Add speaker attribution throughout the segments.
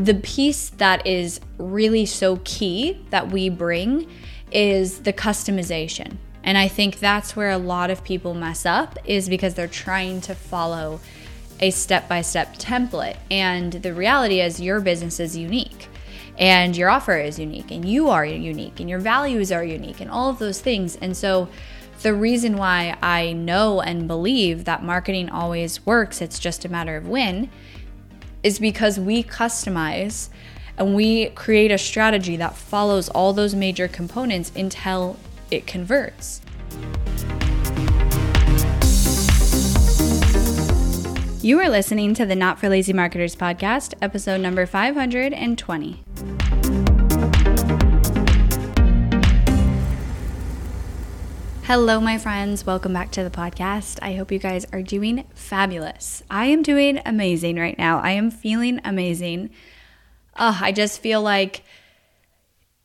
Speaker 1: the piece that is really so key that we bring is the customization. And I think that's where a lot of people mess up is because they're trying to follow a step-by-step template. And the reality is your business is unique and your offer is unique and you are unique and your values are unique and all of those things. And so the reason why I know and believe that marketing always works, it's just a matter of when, is because we customize and we create a strategy that follows all those major components until it converts. You are listening to the Not for Lazy Marketers podcast, episode number 520. Hello, my friends. Welcome back to the podcast. I hope you guys are doing fabulous. I am doing amazing right now. I am feeling amazing. Oh, I just feel like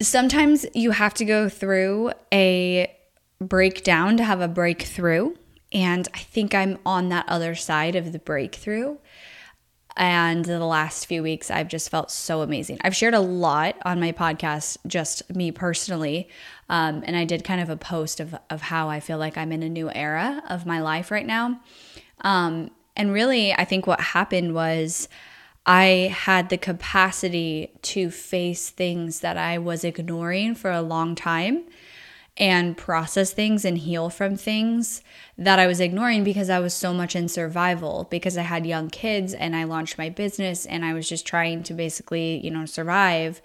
Speaker 1: sometimes you have to go through a breakdown to have a breakthrough. And I think I'm on that other side of the breakthrough. And the last few weeks, I've just felt so amazing. I've shared a lot on my podcast, just me personally. Um, and I did kind of a post of, of how I feel like I'm in a new era of my life right now. Um, and really, I think what happened was I had the capacity to face things that I was ignoring for a long time and process things and heal from things that I was ignoring because I was so much in survival because I had young kids and I launched my business and I was just trying to basically, you know, survive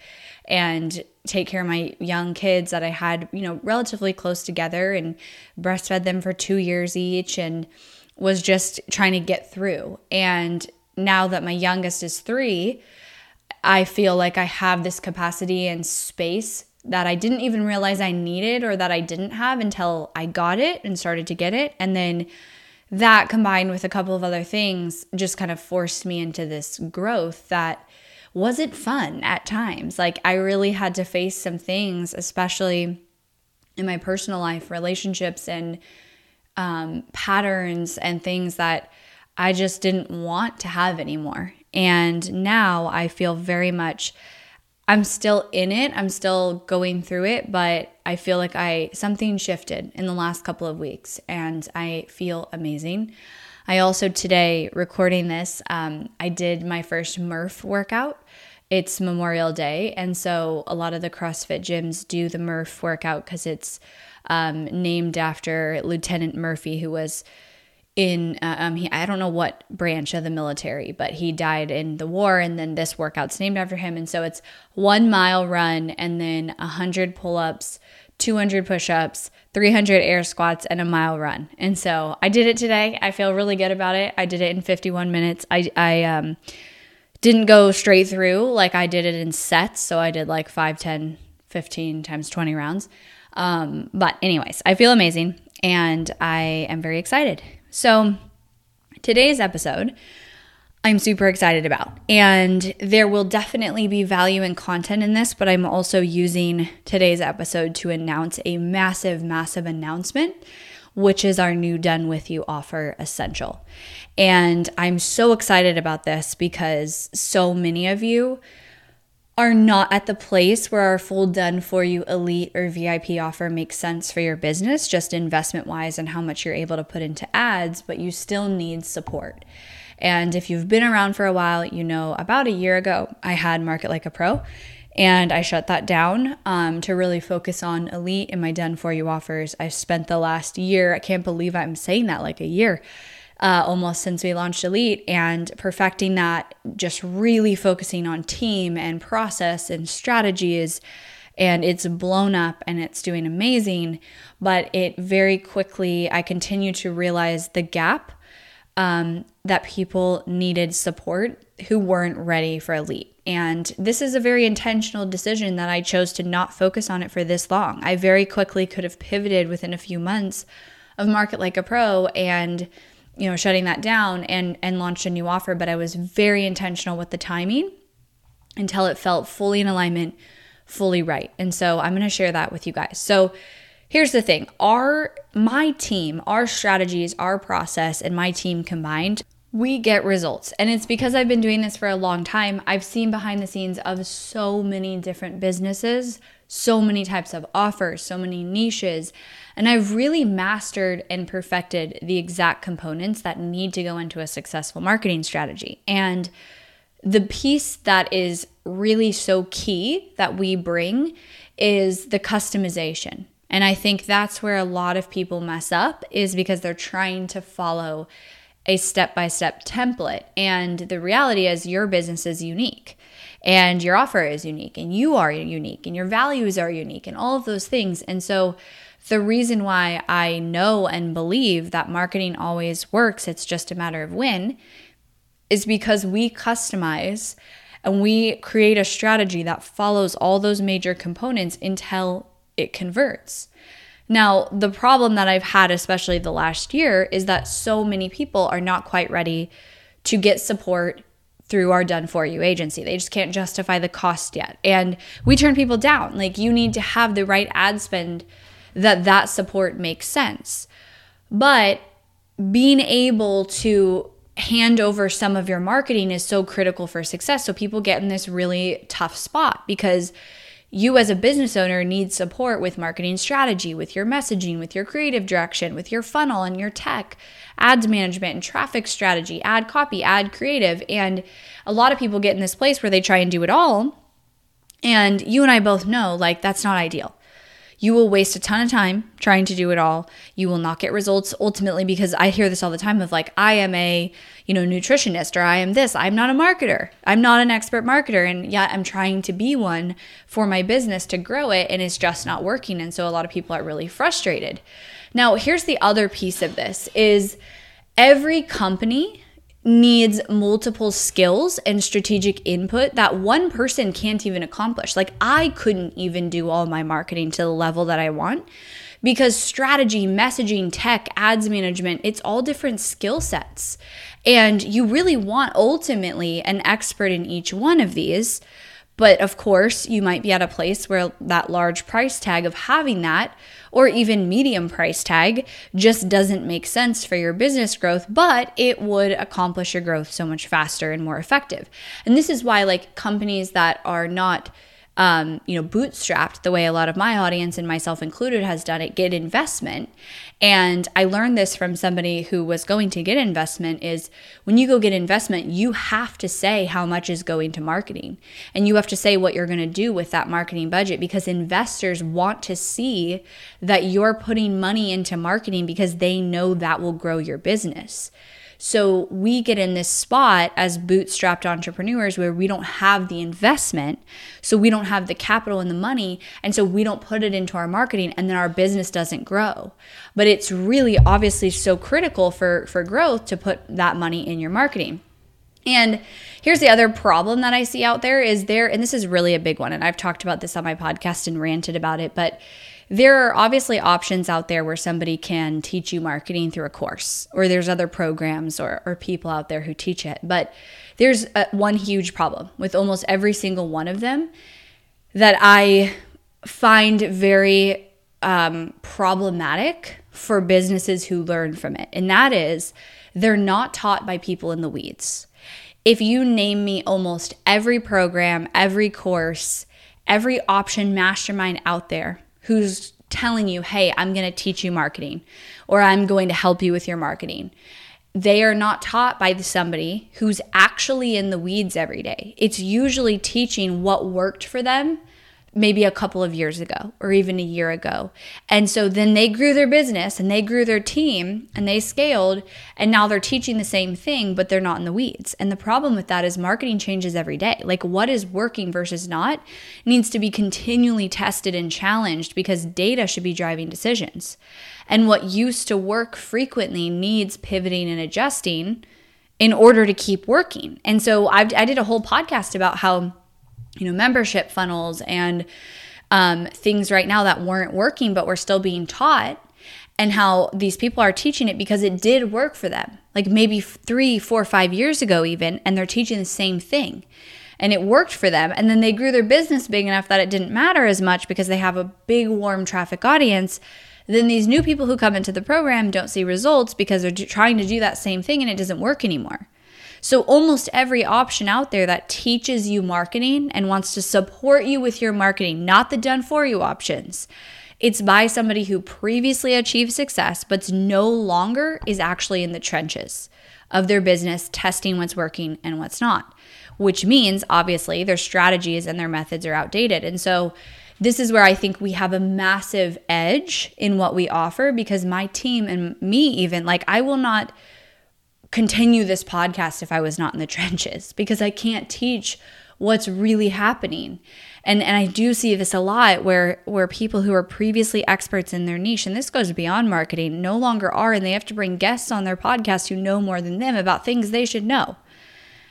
Speaker 1: and take care of my young kids that I had, you know, relatively close together and breastfed them for 2 years each and was just trying to get through. And now that my youngest is three, I feel like I have this capacity and space that I didn't even realize I needed or that I didn't have until I got it and started to get it. And then that combined with a couple of other things just kind of forced me into this growth that wasn't fun at times. Like I really had to face some things, especially in my personal life, relationships and um, patterns and things that I just didn't want to have anymore. And now I feel very much I'm still in it. I'm still going through it, but I feel like I something shifted in the last couple of weeks and I feel amazing. I also today recording this, um, I did my first Murph workout. It's Memorial Day, and so a lot of the CrossFit gyms do the Murph workout because it's um, named after Lieutenant Murphy, who was in uh, um, he, I don't know what branch of the military, but he died in the war, and then this workout's named after him. And so it's one mile run, and then hundred pull-ups, two hundred push-ups, three hundred air squats, and a mile run. And so I did it today. I feel really good about it. I did it in 51 minutes. I I um didn't go straight through like I did it in sets, so I did like 5, 10, 15 times 20 rounds. Um, but anyways, I feel amazing and I am very excited. So, today's episode, I'm super excited about. And there will definitely be value and content in this, but I'm also using today's episode to announce a massive, massive announcement, which is our new Done With You offer essential. And I'm so excited about this because so many of you are not at the place where our full done for you elite or VIP offer makes sense for your business, just investment wise and how much you're able to put into ads, but you still need support. And if you've been around for a while, you know about a year ago, I had Market Like a Pro and I shut that down um, to really focus on elite and my done for you offers. I spent the last year, I can't believe I'm saying that like a year uh, almost since we launched Elite and perfecting that, just really focusing on team and process and strategies. And it's blown up and it's doing amazing. But it very quickly, I continue to realize the gap um, that people needed support who weren't ready for Elite. And this is a very intentional decision that I chose to not focus on it for this long. I very quickly could have pivoted within a few months of Market Like a Pro and you know, shutting that down and and launched a new offer, but I was very intentional with the timing until it felt fully in alignment, fully right. And so I'm going to share that with you guys. So here's the thing. Our my team, our strategies, our process and my team combined we get results. And it's because I've been doing this for a long time. I've seen behind the scenes of so many different businesses, so many types of offers, so many niches. And I've really mastered and perfected the exact components that need to go into a successful marketing strategy. And the piece that is really so key that we bring is the customization. And I think that's where a lot of people mess up is because they're trying to follow a step by step template. And the reality is, your business is unique and your offer is unique and you are unique and your values are unique and all of those things. And so, the reason why I know and believe that marketing always works, it's just a matter of when, is because we customize and we create a strategy that follows all those major components until it converts. Now, the problem that I've had, especially the last year, is that so many people are not quite ready to get support through our done for you agency. They just can't justify the cost yet. And we turn people down. Like you need to have the right ad spend that that support makes sense. But being able to hand over some of your marketing is so critical for success. So people get in this really tough spot because you as a business owner need support with marketing strategy, with your messaging, with your creative direction, with your funnel and your tech, ads management and traffic strategy, ad copy, ad creative. And a lot of people get in this place where they try and do it all. And you and I both know like that's not ideal. You will waste a ton of time trying to do it all. You will not get results ultimately because I hear this all the time of like I am a, you know, nutritionist or I am this. I'm not a marketer. I'm not an expert marketer and yet I'm trying to be one for my business to grow it and it's just not working and so a lot of people are really frustrated. Now, here's the other piece of this is every company needs multiple skills and strategic input that one person can't even accomplish. Like, I couldn't even do all my marketing to the level that I want because strategy, messaging, tech, ads management, it's all different skill sets. And you really want ultimately an expert in each one of these. But of course, you might be at a place where that large price tag of having that or even medium price tag just doesn't make sense for your business growth, but it would accomplish your growth so much faster and more effective. And this is why, like, companies that are not um, you know, bootstrapped the way a lot of my audience and myself included has done it, get investment. And I learned this from somebody who was going to get investment is when you go get investment, you have to say how much is going to marketing. And you have to say what you're going to do with that marketing budget because investors want to see that you're putting money into marketing because they know that will grow your business. So we get in this spot as bootstrapped entrepreneurs where we don't have the investment. So we don't have the capital and the money. And so we don't put it into our marketing and then our business doesn't grow. But it's really obviously so critical for, for growth to put that money in your marketing. And here's the other problem that I see out there is there, and this is really a big one, and I've talked about this on my podcast and ranted about it, but there are obviously options out there where somebody can teach you marketing through a course, or there's other programs or, or people out there who teach it. But there's a, one huge problem with almost every single one of them that I find very um, problematic for businesses who learn from it. And that is they're not taught by people in the weeds. If you name me almost every program, every course, every option mastermind out there, who's telling you, hey, I'm going to teach you marketing or I'm going to help you with your marketing. They are not taught by somebody who's actually in the weeds every day. It's usually teaching what worked for them maybe a couple of years ago or even a year ago. And so then they grew their business and they grew their team and they scaled and now they're teaching the same thing but they're not in the weeds. And the problem with that is marketing changes every day. Like what is working versus not needs to be continually tested and challenged because data should be driving decisions. And what used to work frequently needs pivoting and adjusting in order to keep working. And so I've, I did a whole podcast about how you know, membership funnels and um, things right now that weren't working, but were still being taught, and how these people are teaching it because it did work for them, like maybe three, four, five years ago, even, and they're teaching the same thing. And it worked for them. And then they grew their business big enough that it didn't matter as much because they have a big, warm traffic audience then these new people who come into the program don't see results because they're trying to do that same thing and it doesn't work anymore. So, almost every option out there that teaches you marketing and wants to support you with your marketing, not the done for you options, it's by somebody who previously achieved success, but no longer is actually in the trenches of their business, testing what's working and what's not, which means obviously their strategies and their methods are outdated. And so, this is where I think we have a massive edge in what we offer because my team and me, even like, I will not continue this podcast if I was not in the trenches because I can't teach what's really happening. And and I do see this a lot where where people who are previously experts in their niche and this goes beyond marketing no longer are and they have to bring guests on their podcast who know more than them about things they should know.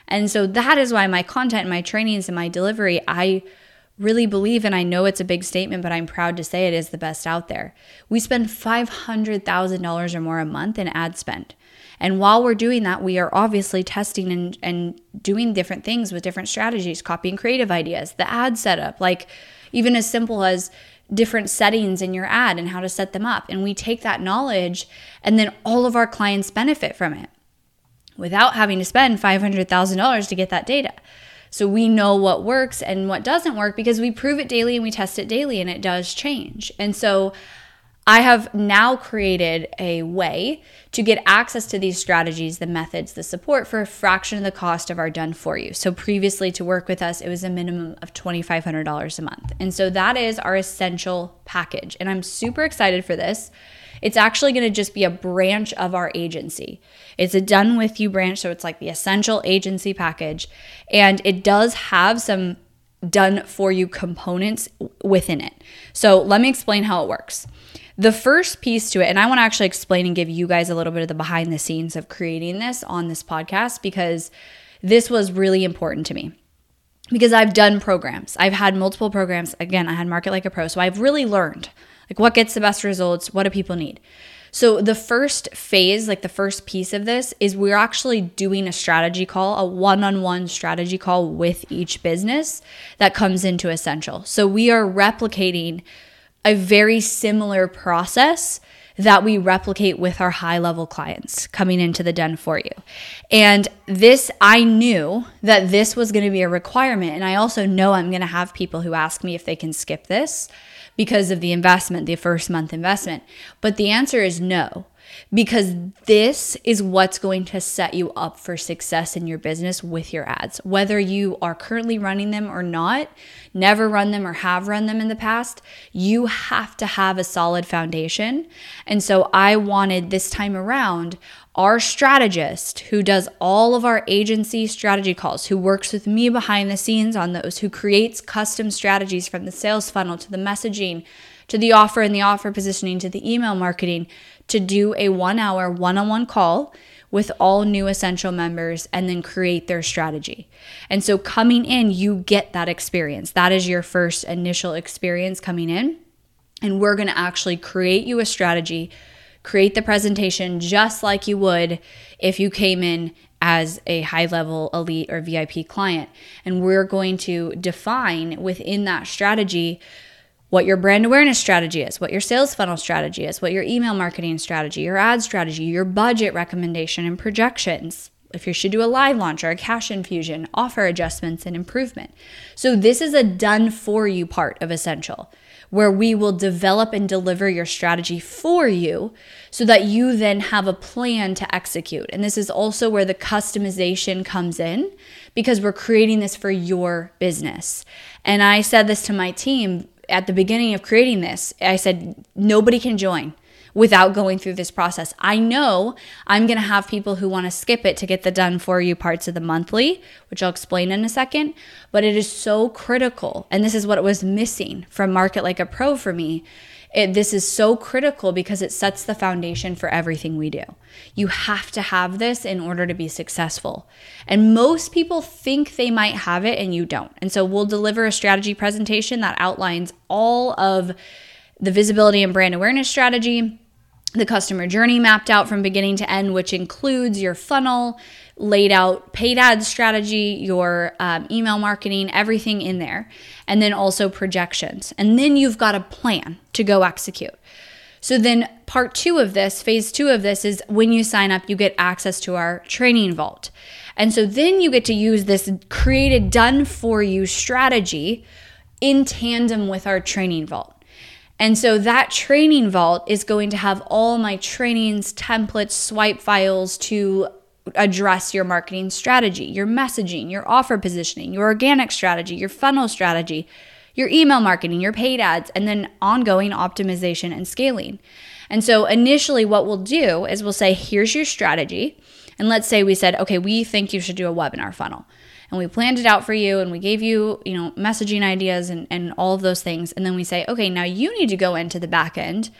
Speaker 1: And so that is why my content, my trainings and my delivery I really believe, and I know it's a big statement, but I'm proud to say it is the best out there. We spend $500,000 or more a month in ad spend. And while we're doing that, we are obviously testing and, and doing different things with different strategies, copying creative ideas, the ad setup, like even as simple as different settings in your ad and how to set them up. And we take that knowledge, and then all of our clients benefit from it without having to spend $500,000 to get that data. So we know what works and what doesn't work because we prove it daily and we test it daily and it does change. And so I have now created a way to get access to these strategies, the methods, the support for a fraction of the cost of our done for you. So previously to work with us, it was a minimum of $2,500 a month. And so that is our essential package. And I'm super excited for this it's actually going to just be a branch of our agency. It's a done with you branch, so it's like the essential agency package. And it does have some done for you components within it. So let me explain how it works. The first piece to it, and I want to actually explain and give you guys a little bit of the behind the scenes of creating this on this podcast because this was really important to me because I've done programs. I've had multiple programs. Again, I had Market Like a Pro. So I've really learned like, what gets the best results? What do people need? So, the first phase, like the first piece of this, is we're actually doing a strategy call, a one on one strategy call with each business that comes into Essential. So, we are replicating a very similar process that we replicate with our high level clients coming into the den for you. And this, I knew that this was going to be a requirement. And I also know I'm going to have people who ask me if they can skip this because of the investment, the first month investment? But the answer is no, because this is what's going to set you up for success in your business with your ads. Whether you are currently running them or not, never run them or have run them in the past, you have to have a solid foundation. And so I wanted this time around our strategist who does all of our agency strategy calls, who works with me behind the scenes on those, who creates custom strategies from the sales funnel to the messaging to the offer and the offer positioning to the email marketing to do a one hour one on one call with all new essential members and then create their strategy. And so coming in, you get that experience. That is your first initial experience coming in. And we're going to actually create you a strategy create the presentation just like you would if you came in as a high level elite or VIP client. And we're going to define within that strategy what your brand awareness strategy is, what your sales funnel strategy is, what your email marketing strategy, your ad strategy, your budget recommendation and projections. If you should do a live launch or a cash infusion, offer adjustments and improvement. So, this is a done for you part of Essential where we will develop and deliver your strategy for you so that you then have a plan to execute. And this is also where the customization comes in because we're creating this for your business. And I said this to my team at the beginning of creating this. I said, nobody can join without going through this process. I know I'm going to have people who want to skip it to get the done for you parts of the monthly, which I'll explain in a second, but it is so critical. And this is what was missing from Market Like a Pro for me. It, this is so critical because it sets the foundation for everything we do. You have to have this in order to be successful. And most people think they might have it and you don't. And so we'll deliver a strategy presentation that outlines all of the visibility and brand awareness strategy, the customer journey mapped out from beginning to end, which includes your funnel, laid out paid ad strategy, your um, email marketing, everything in there, and then also projections. And then you've got a plan to go execute. So then, part two of this, phase two of this, is when you sign up, you get access to our training vault. And so then you get to use this created, done for you strategy in tandem with our training vault. And so that training vault is going to have all my trainings, templates, swipe files to address your marketing strategy, your messaging, your offer positioning, your organic strategy, your funnel strategy, your email marketing, your paid ads, and then ongoing optimization and scaling. And so initially, what we'll do is we'll say, here's your strategy. And let's say we said, okay, we think you should do a webinar funnel. And we planned it out for you and we gave you, you know, messaging ideas and, and all of those things. And then we say, okay, now you need to go into the back end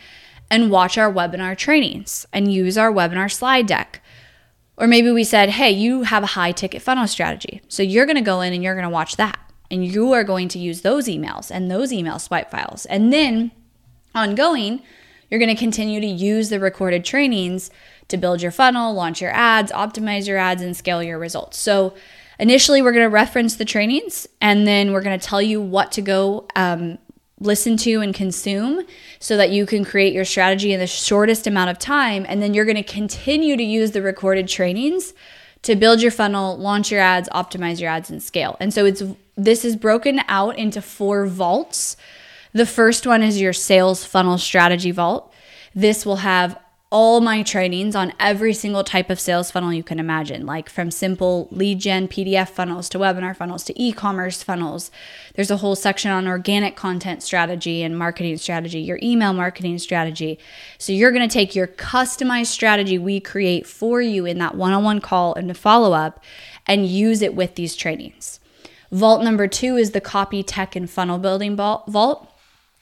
Speaker 1: and watch our webinar trainings and use our webinar slide deck. Or maybe we said, hey, you have a high ticket funnel strategy. So you're going to go in and you're going to watch that and you are going to use those emails and those email swipe files. And then ongoing, you're going to continue to use the recorded trainings to build your funnel, launch your ads, optimize your ads, and scale your results. So, initially, we're going to reference the trainings and then we're going to tell you what to go um, listen to and consume so that you can create your strategy in the shortest amount of time. And then you're going to continue to use the recorded trainings to build your funnel, launch your ads, optimize your ads, and scale. And so it's this is broken out into four vaults. The first one is your sales funnel strategy vault. This will have all my trainings on every single type of sales funnel you can imagine, like from simple lead gen PDF funnels to webinar funnels to e commerce funnels. There's a whole section on organic content strategy and marketing strategy, your email marketing strategy. So you're going to take your customized strategy we create for you in that one on one call and the follow up and use it with these trainings. Vault number two is the copy tech and funnel building vault.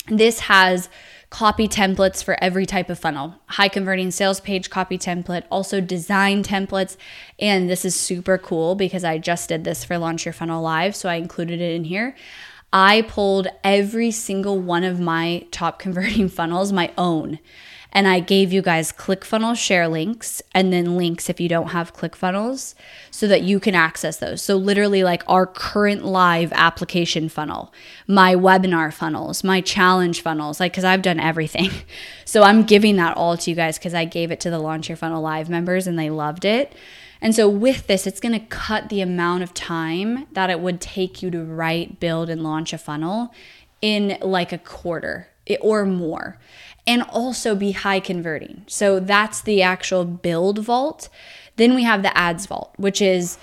Speaker 1: This has copy templates for every type of funnel high converting sales page copy template, also design templates. And this is super cool because I just did this for Launch Your Funnel Live, so I included it in here. I pulled every single one of my top converting funnels, my own and I gave you guys ClickFunnels share links and then links if you don't have ClickFunnels so that you can access those. So, literally, like our current live application funnel, my webinar funnels, my challenge funnels, like, because I've done everything. So, I'm giving that all to you guys because I gave it to the Launch Your Funnel Live members and they loved it. And so, with this, it's going to cut the amount of time that it would take you to write, build, and launch a funnel in like a quarter or more and also be high converting. So that's the actual build vault. Then we have the ads vault, which is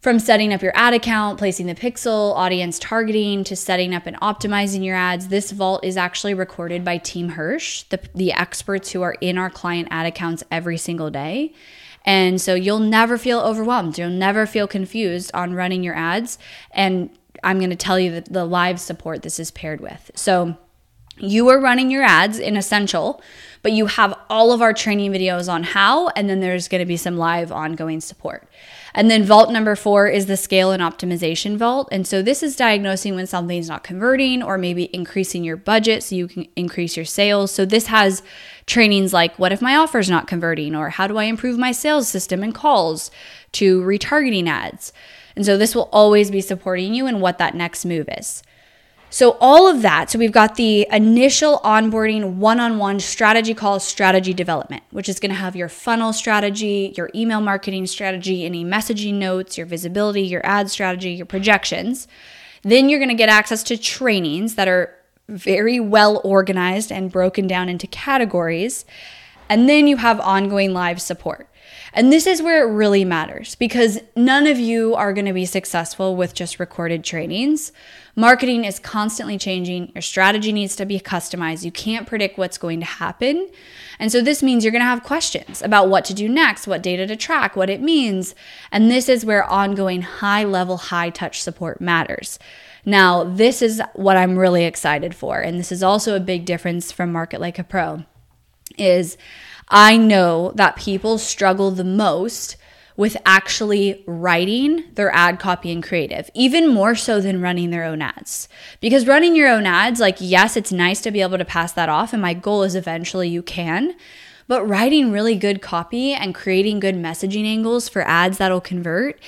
Speaker 1: from setting up your ad account, placing the pixel, audience targeting, to setting up and optimizing your ads. This vault is actually recorded by Team Hirsch, the, the experts who are in our client ad accounts every single day. And so you'll never feel overwhelmed. You'll never feel confused on running your ads. And I'm going to tell you that the live support this is paired with. So you are running your ads in Essential, but you have all of our training videos on how, and then there's going to be some live ongoing support. And then vault number four is the scale and optimization vault. And so this is diagnosing when something's not converting or maybe increasing your budget so you can increase your sales. So this has trainings like what if my offer is not converting or how do I improve my sales system and calls to retargeting ads. And so this will always be supporting you in what that next move is. So, all of that. So, we've got the initial onboarding one on one strategy call, strategy development, which is going to have your funnel strategy, your email marketing strategy, any messaging notes, your visibility, your ad strategy, your projections. Then you're going to get access to trainings that are very well organized and broken down into categories. And then you have ongoing live support. And this is where it really matters because none of you are going to be successful with just recorded trainings. Marketing is constantly changing. Your strategy needs to be customized. You can't predict what's going to happen. And so this means you're going to have questions about what to do next, what data to track, what it means. And this is where ongoing high level, high touch support matters. Now, this is what I'm really excited for. And this is also a big difference from Market Like a Pro is I know that people struggle the most with actually writing their ad copy and creative, even more so than running their own ads. Because running your own ads, like, yes, it's nice to be able to pass that off. And my goal is eventually you can. But writing really good copy and creating good messaging angles for ads that'll convert,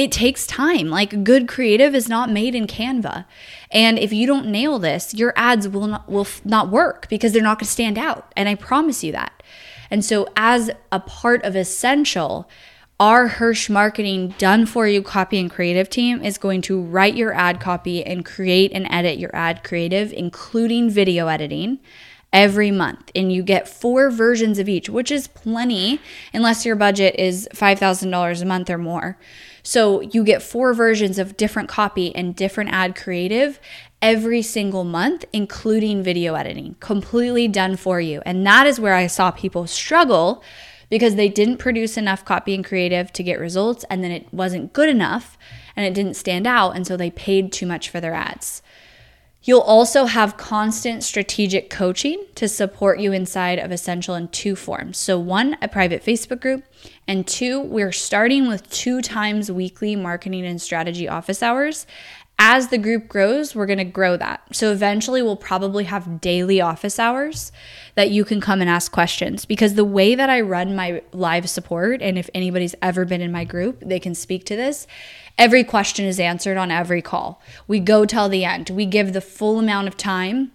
Speaker 1: it takes time. Like good creative is not made in Canva. And if you don't nail this, your ads will not will not work because they're not going to stand out. And I promise you that. And so as a part of essential, our Hirsch Marketing done for you copy and creative team is going to write your ad copy and create and edit your ad creative, including video editing every month and you get four versions of each, which is plenty unless your budget is $5,000 a month or more. So you get four versions of different copy and different ad creative every single month, including video editing, completely done for you. And that is where I saw people struggle because they didn't produce enough copy and creative to get results and then it wasn't good enough and it didn't stand out. And so they paid too much for their ads. You'll also have constant strategic coaching to support you inside of Essential in two forms. So, one, a private Facebook group, and two, we're starting with two times weekly marketing and strategy office hours as the group grows, we're to grow that. So eventually, we'll probably have daily office hours that you can come and ask questions. Because the way that I run my live support, and if anybody's ever been in my group, they can speak to this. Every question is answered on every call. We go till the end, we give the full amount of time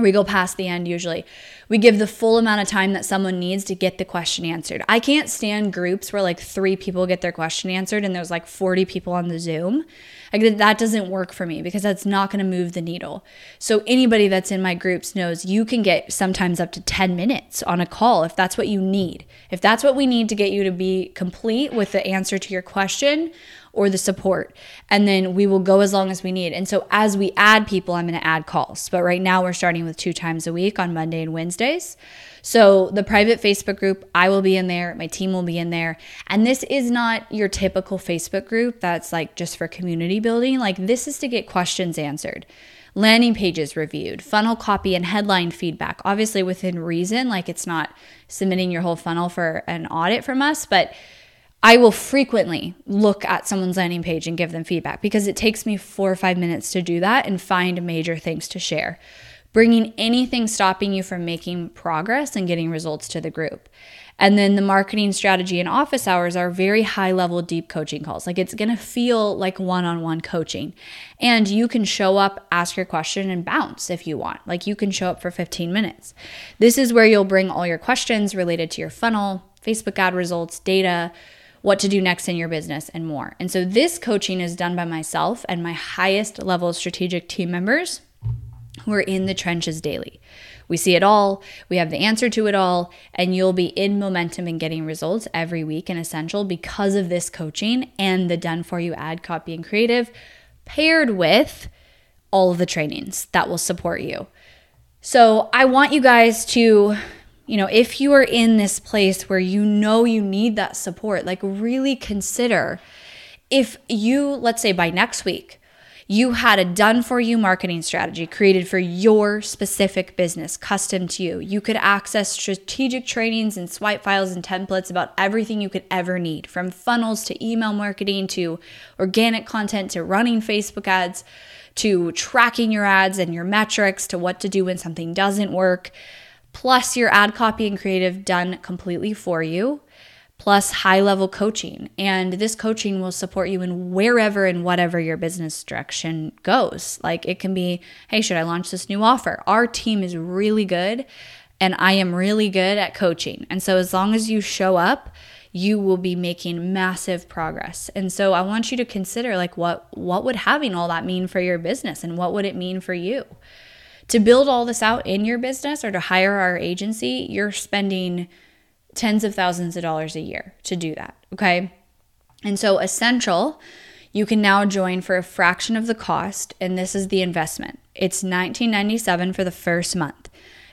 Speaker 1: we go past the end usually. We give the full amount of time that someone needs to get the question answered. I can't stand groups where like three people get their question answered and there's like 40 people on the Zoom like that doesn't work for me because that's not going to move the needle. So anybody that's in my groups knows you can get sometimes up to 10 minutes on a call if that's what you need. If that's what we need to get you to be complete with the answer to your question or the support. And then we will go as long as we need. And so as we add people, I'm going to add calls. But right now we're starting with two times a week on Monday and Wednesdays. So, the private Facebook group, I will be in there, my team will be in there. And this is not your typical Facebook group that's like just for community building. Like, this is to get questions answered landing pages reviewed, funnel copy and headline feedback, obviously within reason. Like it's not submitting your whole funnel for an audit from us, but I will frequently look at someone's landing page and give them feedback because it takes me four or five minutes to do that and find major things to share bringing anything stopping you from making progress and getting results to the group. And then the marketing strategy and office hours are very high level, deep coaching calls. Like it's gonna feel like one on one coaching. And you can show up, ask your question, and bounce if you want. Like you can show up for 15 minutes. This is where you'll bring all your questions related to your funnel, Facebook ad results, data, what to do next in your business, and more. And so this coaching is done by myself and my highest level strategic team members we're in the trenches daily. We see it all, we have the answer to it all, and you'll be in momentum and getting results every week in Essential because of this coaching and the done for you ad copy and creative paired with all of the trainings that will support you. So, I want you guys to, you know, if you are in this place where you know you need that support, like really consider if you, let's say by next week, you had a done for you marketing strategy created for your specific business, custom to you. You could access strategic trainings and swipe files and templates about everything you could ever need from funnels to email marketing to organic content to running Facebook ads to tracking your ads and your metrics to what to do when something doesn't work, plus your ad copy and creative done completely for you plus high level coaching. And this coaching will support you in wherever and whatever your business direction goes. Like it can be, hey, should I launch this new offer? Our team is really good and I am really good at coaching. And so as long as you show up, you will be making massive progress. And so I want you to consider like what what would having all that mean for your business and what would it mean for you? To build all this out in your business or to hire our agency, you're spending tens of thousands of dollars a year to do that. Okay. And so, Essential, you can now join for a fraction of the cost, and this is the investment. It's $19.97 for the first month.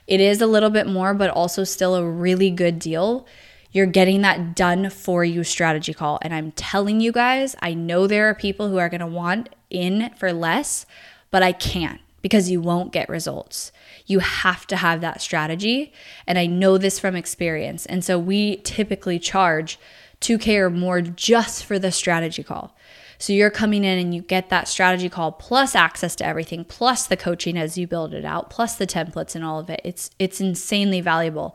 Speaker 1: It is a little bit more, but also still a really good deal. You're getting that done for you strategy call. And I'm telling you guys, I know there are people who are going to want in for less, but I can't because you won't get results. You have to have that strategy. And I know this from experience. And so we typically charge 2K or more just for the strategy call. So you're coming in and you get that strategy call plus access to everything, plus the coaching as you build it out, plus the templates and all of it. It's it's insanely valuable.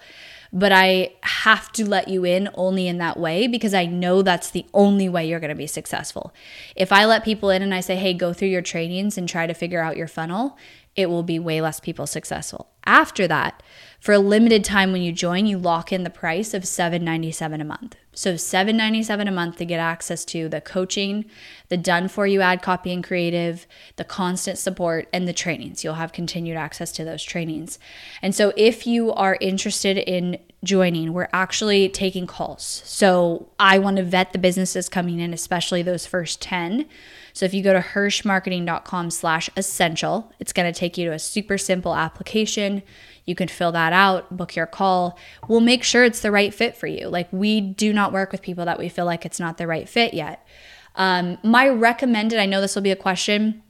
Speaker 1: But I have to let you in only in that way because I know that's the only way you're going to be successful. If I let people in and I say, "Hey, go through your trainings and try to figure out your funnel," it will be way less people successful. After that, for a limited time when you join, you lock in the price of $7.97 a month. So $7.97 a month to get access to the coaching, the done for you ad copy and creative, the constant support and the trainings. You'll have continued access to those trainings. And so if you are interested in joining, we're actually taking calls. So I want to vet the businesses coming in, especially those first 10. So if you go to hirschmarketing.com slash essential, it's going to take you to a super simple application. You can fill that out, book your call. We'll make sure it's the right fit for you. Like we do not work with people that we feel like it's not the right fit yet. Um, my recommended, I know this will be a question,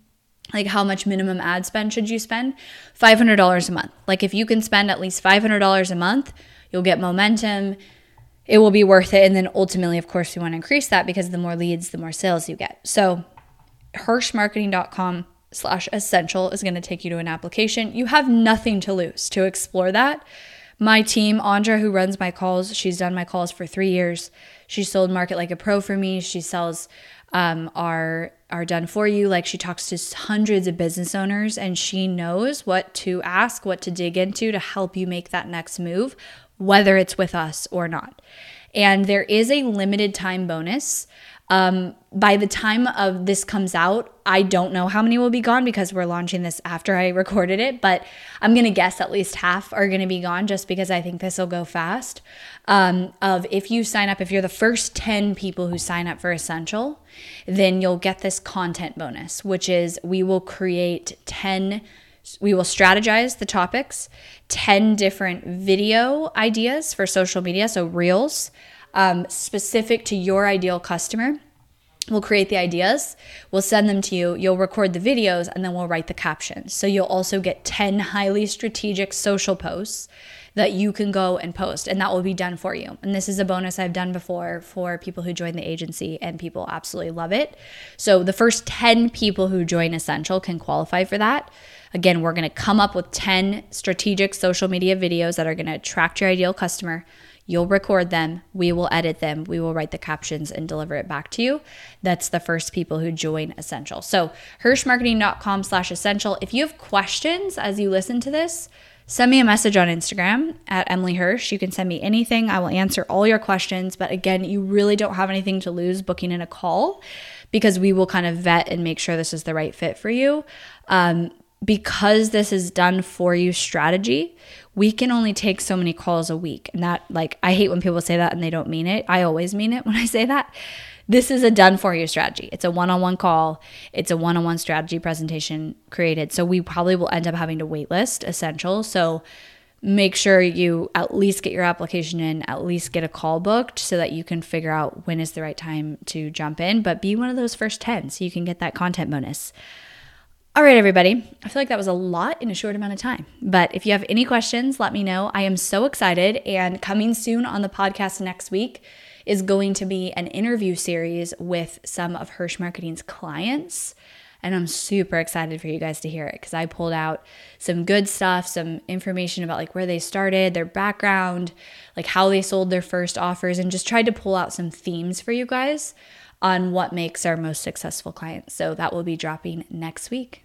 Speaker 1: like how much minimum ad spend should you spend? $500 a month. Like if you can spend at least $500 a month, you'll get momentum. It will be worth it. And then ultimately, of course, we want to increase that because the more leads, the more sales you get. So hirschmarketing.com slash essential is going to take you to an application. You have nothing to lose to explore that. My team, Andra, who runs my calls, she's done my calls for three years. She sold Market Like a Pro for me. She sells um, our are done for you. Like she talks to hundreds of business owners and she knows what to ask, what to dig into to help you make that next move, whether it's with us or not. And there is a limited time bonus um, by the time of this comes out, I don't know how many will be gone because we're launching this after I recorded it, but I'm gonna guess at least half are gonna be gone just because I think this will go fast. Um, of if you sign up, if you're the first 10 people who sign up for Essential, then you'll get this content bonus, which is we will create 10 we will strategize the topics, 10 different video ideas for social media, so reels um, specific to your ideal customer. We'll create the ideas, we'll send them to you, you'll record the videos, and then we'll write the captions. So you'll also get 10 highly strategic social posts that you can go and post, and that will be done for you. And this is a bonus I've done before for people who join the agency, and people absolutely love it. So the first 10 people who join Essential can qualify for that. Again, we're gonna come up with 10 strategic social media videos that are gonna attract your ideal customer You'll record them, we will edit them, we will write the captions and deliver it back to you. That's the first people who join Essential. So hirschmarketing.com slash essential. If you have questions as you listen to this, send me a message on Instagram at Emily Hirsch. You can send me anything. I will answer all your questions. But again, you really don't have anything to lose booking in a call because we will kind of vet and make sure this is the right fit for you. Um, because this is done for you strategy, we can only take so many calls a week. And that, like, I hate when people say that and they don't mean it. I always mean it when I say that. This is a done for you strategy. It's a one on one call, it's a one on one strategy presentation created. So we probably will end up having to waitlist essential. So make sure you at least get your application in, at least get a call booked so that you can figure out when is the right time to jump in. But be one of those first 10 so you can get that content bonus. All right, everybody. I feel like that was a lot in a short amount of time. But if you have any questions, let me know. I am so excited. And coming soon on the podcast next week is going to be an interview series with some of Hirsch Marketing's clients. And I'm super excited for you guys to hear it because I pulled out some good stuff, some information about like where they started, their background, like how they sold their first offers, and just tried to pull out some themes for you guys on what makes our most successful clients. So that will be dropping next week.